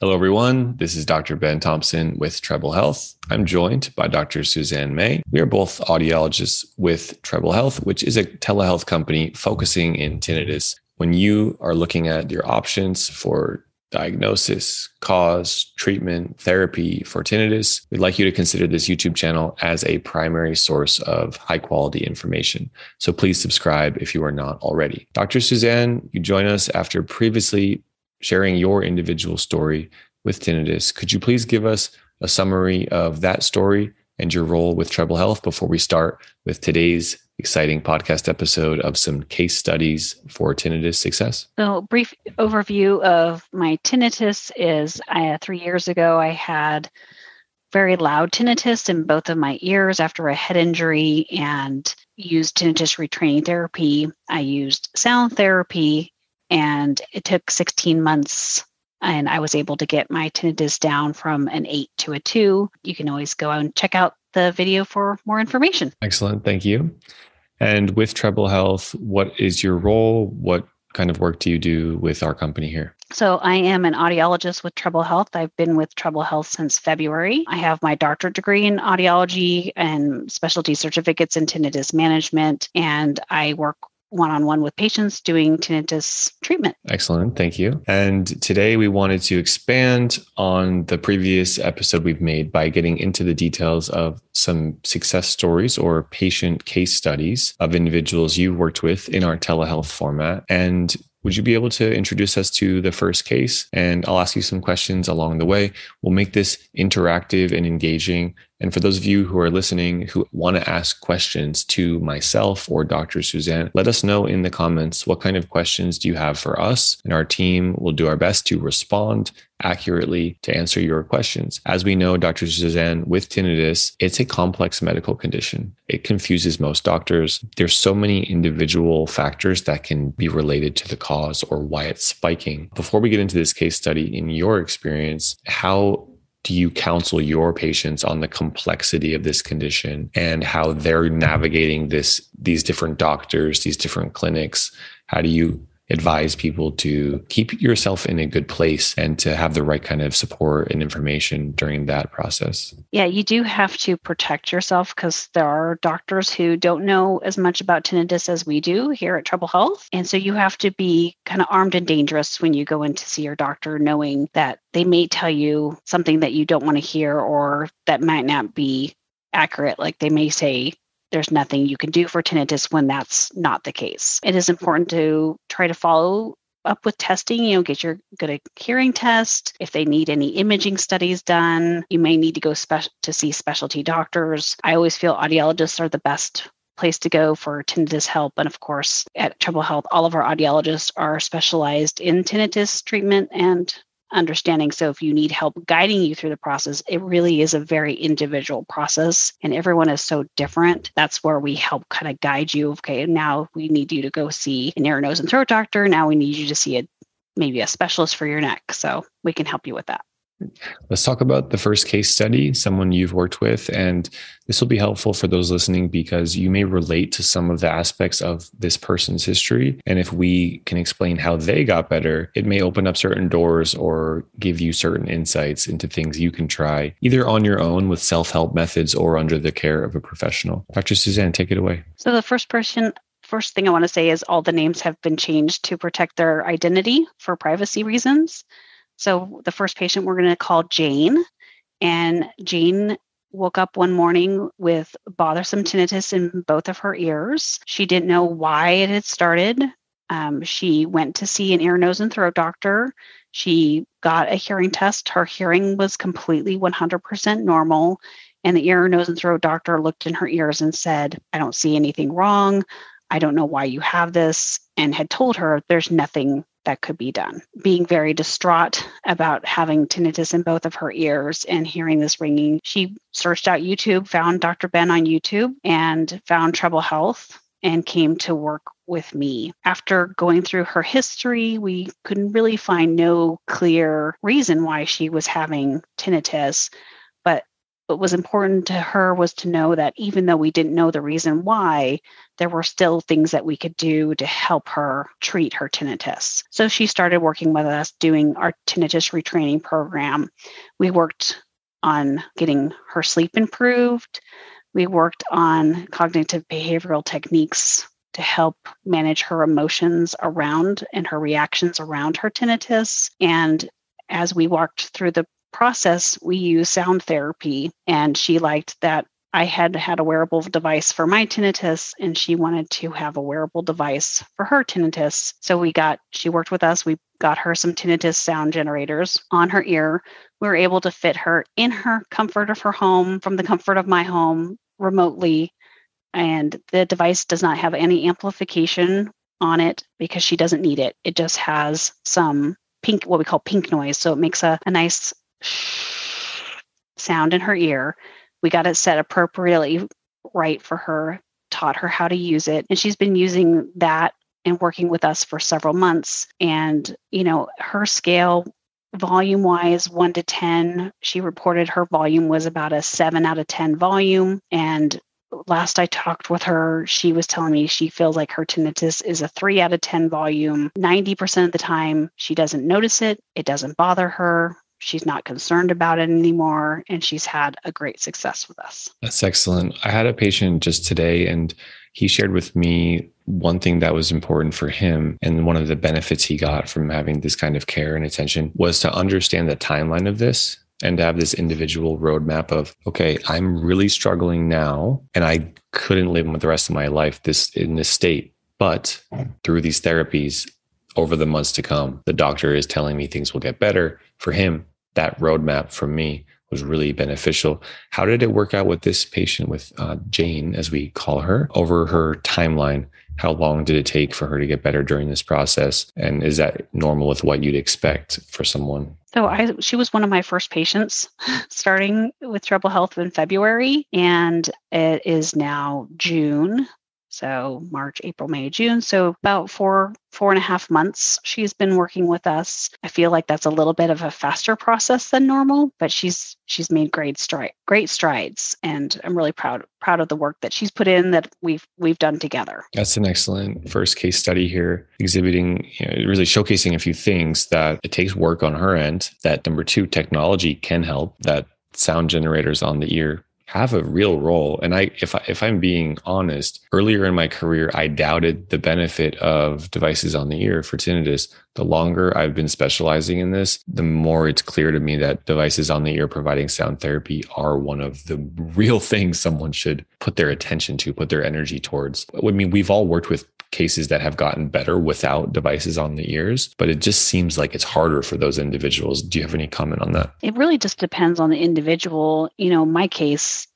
Hello, everyone. This is Dr. Ben Thompson with Treble Health. I'm joined by Dr. Suzanne May. We are both audiologists with Treble Health, which is a telehealth company focusing in tinnitus. When you are looking at your options for diagnosis, cause, treatment, therapy for tinnitus, we'd like you to consider this YouTube channel as a primary source of high quality information. So please subscribe if you are not already. Dr. Suzanne, you join us after previously sharing your individual story with tinnitus. Could you please give us a summary of that story and your role with Treble Health before we start with today's exciting podcast episode of some case studies for tinnitus success? So, brief overview of my tinnitus is uh, three years ago, I had very loud tinnitus in both of my ears after a head injury and used tinnitus retraining therapy. I used sound therapy and it took 16 months and I was able to get my tinnitus down from an eight to a two. You can always go out and check out the video for more information. Excellent. Thank you. And with Treble Health, what is your role? What kind of work do you do with our company here? So, I am an audiologist with Treble Health. I've been with Treble Health since February. I have my doctorate degree in audiology and specialty certificates in tinnitus management, and I work one on one with patients doing tinnitus treatment. Excellent. Thank you. And today we wanted to expand on the previous episode we've made by getting into the details of some success stories or patient case studies of individuals you've worked with in our telehealth format. And would you be able to introduce us to the first case? And I'll ask you some questions along the way. We'll make this interactive and engaging and for those of you who are listening who want to ask questions to myself or Dr. Suzanne, let us know in the comments what kind of questions do you have for us? And our team will do our best to respond accurately to answer your questions. As we know, Dr. Suzanne, with tinnitus, it's a complex medical condition. It confuses most doctors. There's so many individual factors that can be related to the cause or why it's spiking. Before we get into this case study, in your experience, how do you counsel your patients on the complexity of this condition and how they're navigating this these different doctors these different clinics? How do you advise people to keep yourself in a good place and to have the right kind of support and information during that process. Yeah, you do have to protect yourself because there are doctors who don't know as much about tinnitus as we do here at Treble Health. And so you have to be kind of armed and dangerous when you go in to see your doctor, knowing that they may tell you something that you don't want to hear or that might not be accurate. Like they may say, there's nothing you can do for tinnitus when that's not the case. It is important to try to follow up with testing, you know, get your good hearing test. If they need any imaging studies done, you may need to go spe- to see specialty doctors. I always feel audiologists are the best place to go for tinnitus help. And of course, at Treble Health, all of our audiologists are specialized in tinnitus treatment and understanding. So if you need help guiding you through the process, it really is a very individual process and everyone is so different. That's where we help kind of guide you. Okay, now we need you to go see an ear, nose, and throat doctor. Now we need you to see a maybe a specialist for your neck. So we can help you with that. Let's talk about the first case study, someone you've worked with. And this will be helpful for those listening because you may relate to some of the aspects of this person's history. And if we can explain how they got better, it may open up certain doors or give you certain insights into things you can try either on your own with self help methods or under the care of a professional. Dr. Suzanne, take it away. So, the first person first thing I want to say is all the names have been changed to protect their identity for privacy reasons. So the first patient we're going to call Jane. And Jane woke up one morning with bothersome tinnitus in both of her ears. She didn't know why it had started. Um, she went to see an ear, nose, and throat doctor. She got a hearing test. Her hearing was completely 100% normal. And the ear, nose, and throat doctor looked in her ears and said, I don't see anything wrong. I don't know why you have this, and had told her there's nothing that could be done. Being very distraught about having tinnitus in both of her ears and hearing this ringing, she searched out YouTube, found Dr. Ben on YouTube, and found Treble Health and came to work with me. After going through her history, we couldn't really find no clear reason why she was having tinnitus. What was important to her was to know that even though we didn't know the reason why, there were still things that we could do to help her treat her tinnitus. So she started working with us doing our tinnitus retraining program. We worked on getting her sleep improved. We worked on cognitive behavioral techniques to help manage her emotions around and her reactions around her tinnitus. And as we walked through the process, we use sound therapy, and she liked that I had had a wearable device for my tinnitus, and she wanted to have a wearable device for her tinnitus. So we got, she worked with us. We got her some tinnitus sound generators on her ear. We were able to fit her in her comfort of her home, from the comfort of my home, remotely. And the device does not have any amplification on it because she doesn't need it. It just has some pink, what we call pink noise. So it makes a, a nice sound in her ear. We got it set appropriately right for her, taught her how to use it. And she's been using that and working with us for several months. And, you know, her scale volume wise, one to 10, she reported her volume was about a seven out of 10 volume. And last I talked with her, she was telling me she feels like her tinnitus is a three out of 10 volume. 90% of the time, she doesn't notice it, it doesn't bother her. She's not concerned about it anymore, and she's had a great success with us. That's excellent. I had a patient just today, and he shared with me one thing that was important for him and one of the benefits he got from having this kind of care and attention was to understand the timeline of this and to have this individual roadmap of okay i'm really struggling now and i couldn't live with the rest of my life this in this state but through these therapies over the months to come the doctor is telling me things will get better for him that roadmap from me was really beneficial. How did it work out with this patient, with uh, Jane, as we call her, over her timeline? How long did it take for her to get better during this process? And is that normal with what you'd expect for someone? So I she was one of my first patients starting with Treble Health in February and it is now June so March, April, May, June. So about four, four and a half months she's been working with us. I feel like that's a little bit of a faster process than normal, but she's she's made great stride, great strides. And I'm really proud proud of the work that she's put in that we've we've done together. That's an excellent first case study here, exhibiting, you know, really showcasing a few things that it takes work on her end. That number two, technology can help. That sound generators on the ear have a real role. And I, if I, if I'm being honest, earlier in my career, I doubted the benefit of devices on the ear for tinnitus. The longer I've been specializing in this, the more it's clear to me that devices on the ear providing sound therapy are one of the real things someone should put their attention to, put their energy towards. I mean, we've all worked with cases that have gotten better without devices on the ears, but it just seems like it's harder for those individuals. Do you have any comment on that? It really just depends on the individual. You know, my case,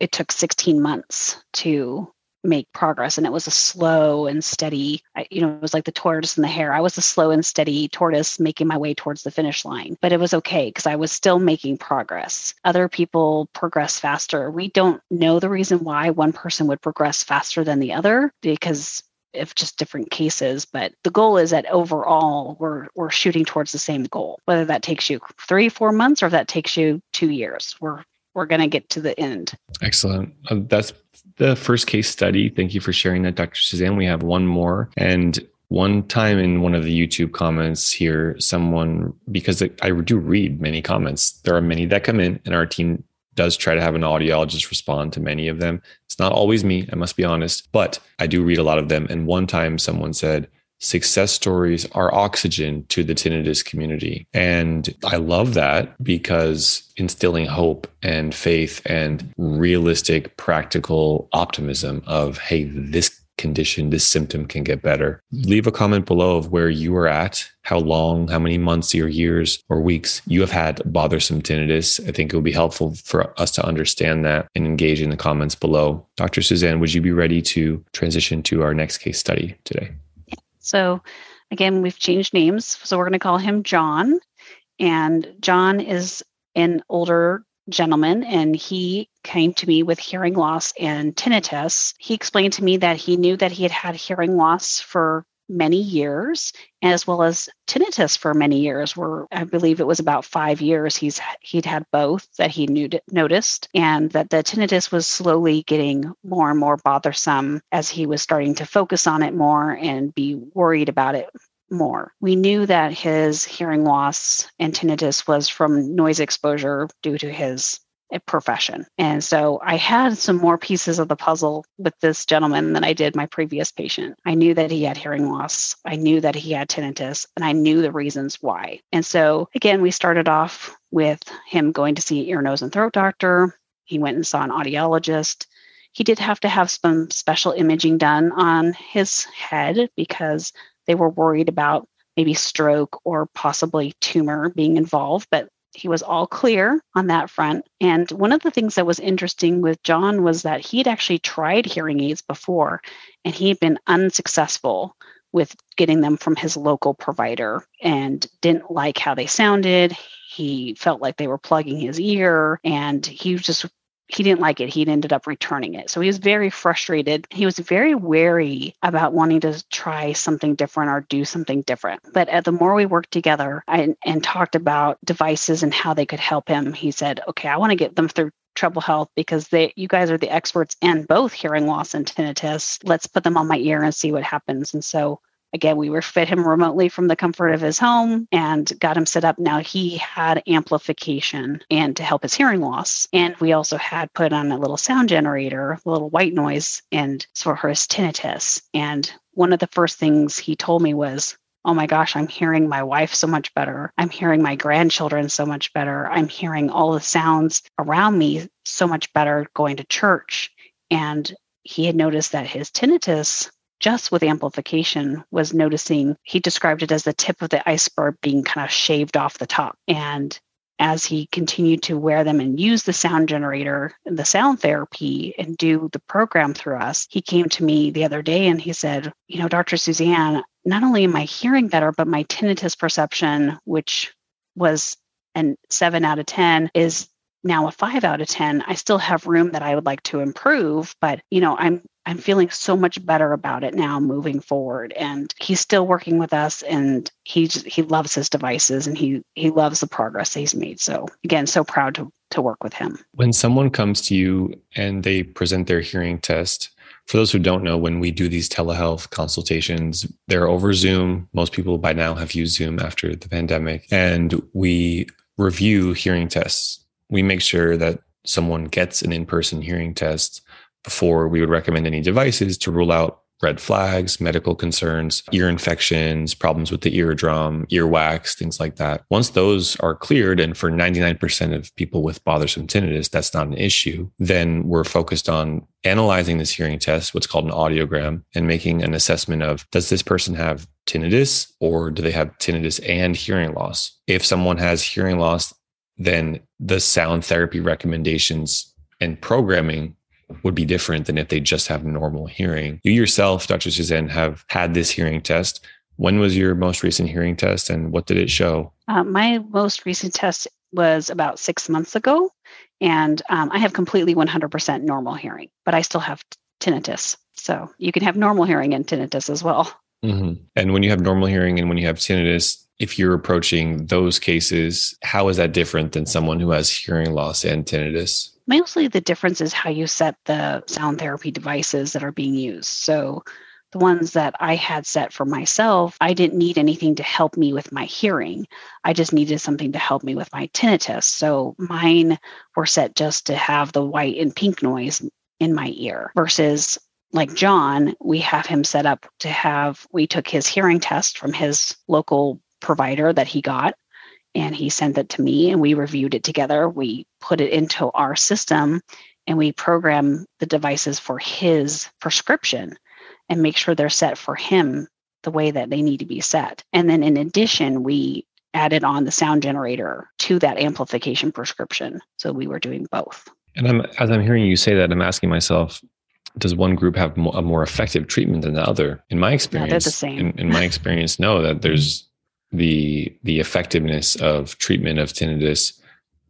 it took 16 months to make progress and it was a slow and steady you know it was like the tortoise and the hare i was a slow and steady tortoise making my way towards the finish line but it was okay because i was still making progress other people progress faster we don't know the reason why one person would progress faster than the other because of just different cases but the goal is that overall we're we're shooting towards the same goal. Whether that takes you three four months or if that takes you two years we're we're going to get to the end. Excellent. Uh, that's the first case study. Thank you for sharing that dr suzanne we have one more and one time in one of the YouTube comments here, someone, because I do read many comments, there are many that come in, and our team does try to have an audiologist respond to many of them. It's not always me, I must be honest, but I do read a lot of them. And one time someone said, success stories are oxygen to the tinnitus community. And I love that because instilling hope and faith and realistic, practical optimism of, hey, this condition, this symptom can get better. Leave a comment below of where you are at, how long, how many months or years or weeks you have had bothersome tinnitus. I think it would be helpful for us to understand that and engage in the comments below. Dr. Suzanne, would you be ready to transition to our next case study today? So again, we've changed names. So we're going to call him John. And John is an older gentleman and he came to me with hearing loss and tinnitus. He explained to me that he knew that he had had hearing loss for many years as well as tinnitus for many years where i believe it was about five years he's he'd had both that he knew noticed and that the tinnitus was slowly getting more and more bothersome as he was starting to focus on it more and be worried about it more. We knew that his hearing loss and tinnitus was from noise exposure due to his profession. And so I had some more pieces of the puzzle with this gentleman than I did my previous patient. I knew that he had hearing loss, I knew that he had tinnitus, and I knew the reasons why. And so again, we started off with him going to see ear, nose, and throat doctor. He went and saw an audiologist. He did have to have some special imaging done on his head because they were worried about maybe stroke or possibly tumor being involved, but he was all clear on that front. And one of the things that was interesting with John was that he'd actually tried hearing aids before and he'd been unsuccessful with getting them from his local provider and didn't like how they sounded. He felt like they were plugging his ear and he just he didn't like it. He ended up returning it. So he was very frustrated. He was very wary about wanting to try something different or do something different. But the more we worked together and, and talked about devices and how they could help him, he said, okay, I want to get them through Treble Health because they you guys are the experts in both hearing loss and tinnitus. Let's put them on my ear and see what happens. And so Again, we were fit him remotely from the comfort of his home and got him set up. Now he had amplification and to help his hearing loss. And we also had put on a little sound generator, a little white noise, and for his tinnitus. And one of the first things he told me was, oh my gosh, I'm hearing my wife so much better. I'm hearing my grandchildren so much better. I'm hearing all the sounds around me so much better going to church. And he had noticed that his tinnitus just with amplification was noticing he described it as the tip of the iceberg being kind of shaved off the top and as he continued to wear them and use the sound generator and the sound therapy and do the program through us, he came to me the other day and he said, You know, Dr. Suzanne, not only am I hearing better, but my tinnitus perception, which was an seven out of 10, is now a five out of 10. I still have room that I would like to improve, but you know, I'm I'm feeling so much better about it now moving forward. And he's still working with us and he just, he loves his devices and he he loves the progress he's made. So again, so proud to to work with him. When someone comes to you and they present their hearing test, for those who don't know, when we do these telehealth consultations, they're over Zoom. Most people by now have used Zoom after the pandemic. And we review hearing tests. We make sure that someone gets an in person hearing test before we would recommend any devices to rule out red flags, medical concerns, ear infections, problems with the eardrum, earwax, things like that. Once those are cleared, and for 99% of people with bothersome tinnitus, that's not an issue, then we're focused on analyzing this hearing test, what's called an audiogram, and making an assessment of does this person have tinnitus or do they have tinnitus and hearing loss? If someone has hearing loss, then the sound therapy recommendations and programming would be different than if they just have normal hearing. You yourself, Dr. Suzanne, have had this hearing test. When was your most recent hearing test and what did it show? Uh, my most recent test was about six months ago. And um, I have completely 100% normal hearing, but I still have tinnitus. So you can have normal hearing and tinnitus as well. Mm-hmm. And when you have normal hearing and when you have tinnitus, if you're approaching those cases, how is that different than someone who has hearing loss and tinnitus? Mostly the difference is how you set the sound therapy devices that are being used. So the ones that I had set for myself, I didn't need anything to help me with my hearing. I just needed something to help me with my tinnitus. So mine were set just to have the white and pink noise in my ear versus like John, we have him set up to have, we took his hearing test from his local provider that he got and he sent it to me and we reviewed it together. We put it into our system and we program the devices for his prescription and make sure they're set for him the way that they need to be set. And then in addition, we added on the sound generator to that amplification prescription. So we were doing both. And I'm as I'm hearing you say that, I'm asking myself, does one group have a more effective treatment than the other? In my experience, they're the same. In, in my experience, no, that there's the the effectiveness of treatment of tinnitus,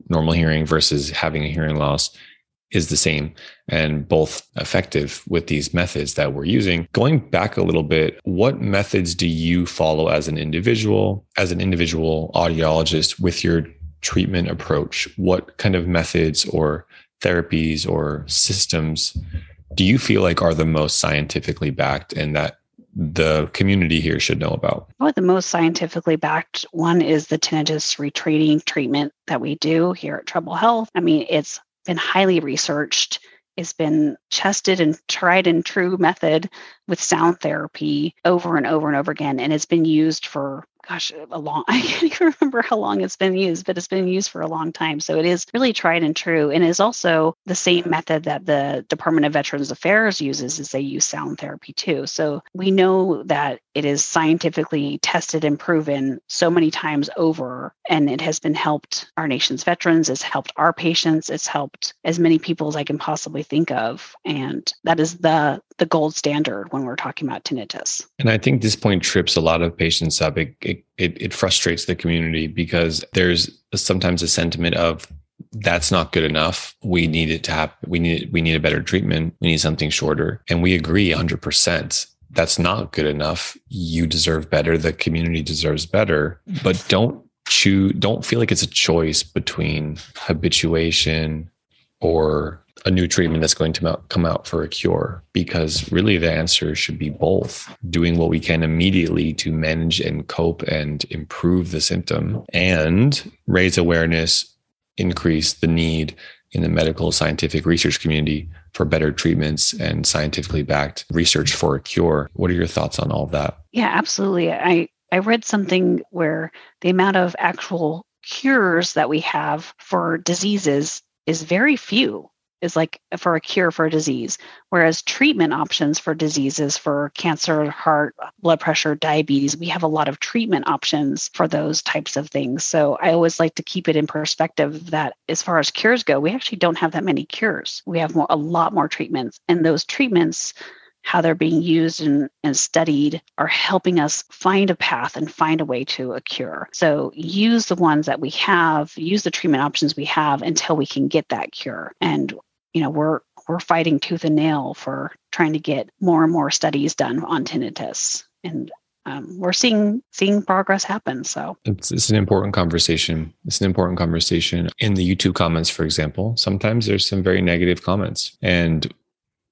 normal hearing versus having a hearing loss is the same and both effective with these methods that we're using. Going back a little bit, what methods do you follow as an individual, as an individual audiologist with your treatment approach? What kind of methods or therapies or systems do you feel like are the most scientifically backed and that the community here should know about? Well, the most scientifically backed one is the tinnitus retraining treatment that we do here at Treble Health. I mean, it's been highly researched. It's been tested and tried and true method with sound therapy over and over and over again. And it's been used for gosh, a long, I can't even remember how long it's been used, but it's been used for a long time. So it is really tried and true. And is also the same method that the Department of Veterans Affairs uses is they use sound therapy too. So we know that it is scientifically tested and proven so many times over. And it has been helped our nation's veterans, it's helped our patients, it's helped as many people as I can possibly think of. And that is the the gold standard when we're talking about tinnitus. And I think this point trips a lot of patients up. It, it, it frustrates the community because there's sometimes a sentiment of that's not good enough. We need it to happen. We need we need a better treatment. We need something shorter. And we agree 100%. That's not good enough. You deserve better. The community deserves better. But don't choose don't feel like it's a choice between habituation or a new treatment that's going to come out for a cure because really the answer should be both. Doing what we can immediately to manage and cope and improve the symptom and raise awareness increase the need in the medical scientific research community for better treatments and scientifically backed research for a cure. What are your thoughts on all of that? Yeah absolutely. I i read something where the amount of actual cures that we have for diseases is very few is like for a cure for a disease whereas treatment options for diseases for cancer heart blood pressure diabetes we have a lot of treatment options for those types of things so i always like to keep it in perspective that as far as cures go we actually don't have that many cures we have more, a lot more treatments and those treatments how they're being used and, and studied are helping us find a path and find a way to a cure. So use the ones that we have, use the treatment options we have until we can get that cure. And you know we're we're fighting tooth and nail for trying to get more and more studies done on tinnitus. And um, we're seeing seeing progress happen so. It's, it's an important conversation. It's an important conversation. In the youtube comments for example sometimes there's some very negative comments. And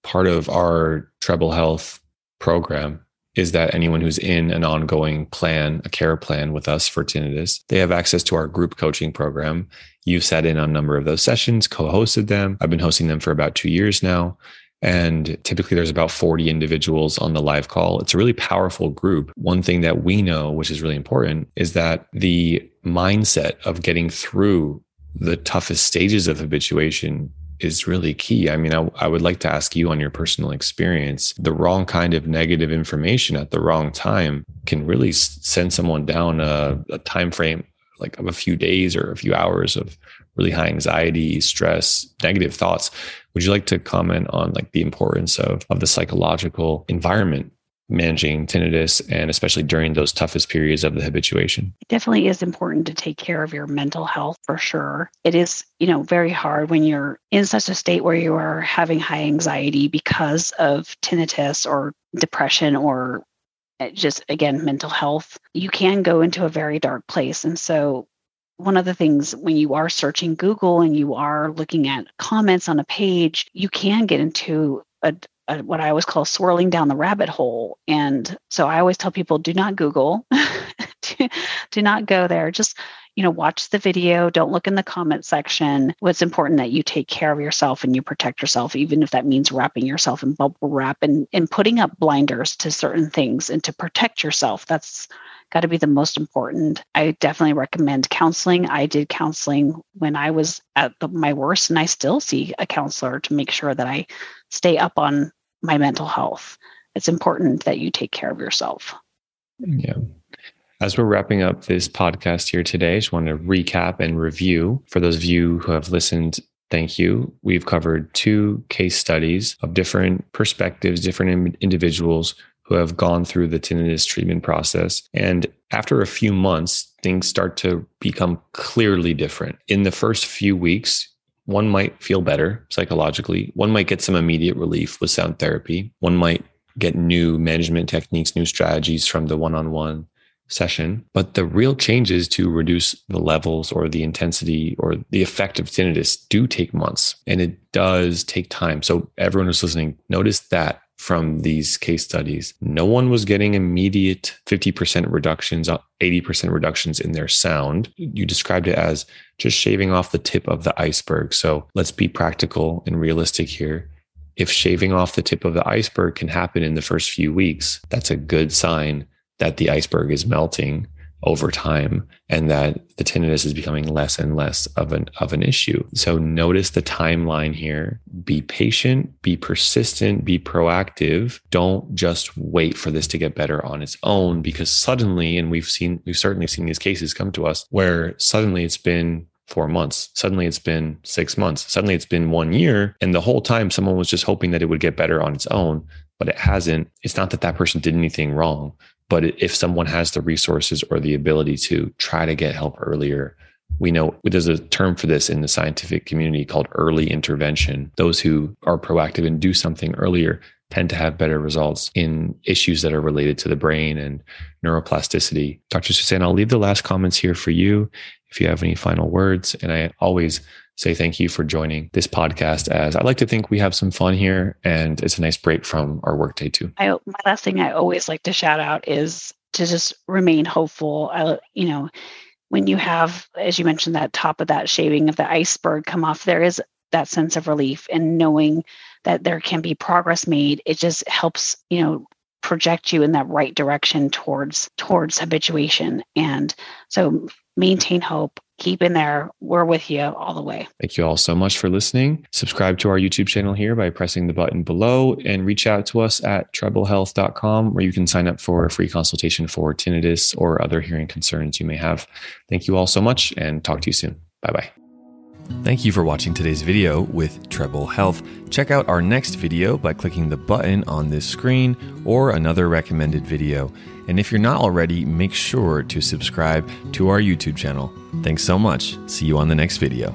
part of our treble health program is that anyone who's in an ongoing plan, a care plan with us for tinnitus, they have access to our group coaching program. You've sat in on a number of those sessions, co hosted them. I've been hosting them for about two years now. And typically there's about 40 individuals on the live call. It's a really powerful group. One thing that we know, which is really important, is that the mindset of getting through the toughest stages of habituation is really key. I mean, I, I, would like to ask you on your personal experience the wrong kind of negative information at the wrong time can really send someone down a, a time frame like of a few days or a few hours of really high anxiety, stress, negative thoughts. Would you like to comment on like the importance of, of the psychological environment managing tinnitus and especially during those toughest periods of the habituation? It definitely is important to take care of your mental health for sure. It is, you know, very hard when you're in such a state where you are having high anxiety because of tinnitus or depression or eh, just again mental health. You can go into a very dark place and so one of the things when you are searching Google and you are looking at comments on a page, you can get into a, what I always call swirling down the rabbit hole. And so I always tell people do not Google, do, do not go there. Just, you know, watch the video, don't look in the comment section. What's important that you take care of yourself and you protect yourself, even if that means wrapping yourself in bubble wrap and, and putting up blinders to certain things and to protect yourself. That's got to be the most important. I definitely recommend counseling. I did counseling when I was at the, my worst, and I still see a counselor to make sure that I stay up on my mental health. It's important that you take care of yourself. Yeah. As we're wrapping up this podcast here today, I just want to recap and review for those of you who have listened thank you. We've covered two case studies of different perspectives, different individuals who have gone through the tinnitus treatment process. And after a few months, things start to become clearly different. In the first few weeks, one might feel better psychologically. One might get some immediate relief with sound therapy. One might get new management techniques, new strategies from the one on one session. But the real changes to reduce the levels or the intensity or the effect of tinnitus do take months and it does take time. So, everyone who's listening, notice that from these case studies. No one was getting immediate 50% reductions, uh, 80% reductions in their sound. You described it as just shaving off the tip of the iceberg. So let's be practical and realistic here. If shaving off the tip of the iceberg can happen in the first few weeks, that's a good sign that the iceberg is melting over time and that the tinnitus is becoming less and less of an of an issue. So notice the timeline here. Be patient, be persistent, be proactive. Don't just wait for this to get better on its own because suddenly and we've seen we've certainly seen these cases come to us where suddenly it's been four months. Suddenly it's been six months. Suddenly it's been one year. And the whole time someone was just hoping that it would get better on its own, but it hasn't. It's not that that person did anything wrong. But if someone has the resources or the ability to try to get help earlier, we know there's a term for this in the scientific community called early intervention. Those who are proactive and do something earlier tend to have better results in issues that are related to the brain and neuroplasticity. Dr. Suzanne, I'll leave the last comments here for you if you have any final words. And I always say thank you for joining this podcast as I like to think we have some fun here and it's a nice break from our workday too. I, my last thing I always like to shout out is to just remain hopeful. I, you know, when you have, as you mentioned, that top of that shaving of the iceberg come off, there is that sense of relief and knowing that there can be progress made. It just helps, you know, project you in that right direction towards towards habituation. And so maintain hope keep in there. We're with you all the way. Thank you all so much for listening. Subscribe to our YouTube channel here by pressing the button below and reach out to us at treblehealth.com where you can sign up for a free consultation for tinnitus or other hearing concerns you may have. Thank you all so much and talk to you soon. Bye bye. Thank you for watching today's video with Treble Health. Check out our next video by clicking the button on this screen or another recommended video. And if you're not already, make sure to subscribe to our YouTube channel. Thanks so much. See you on the next video.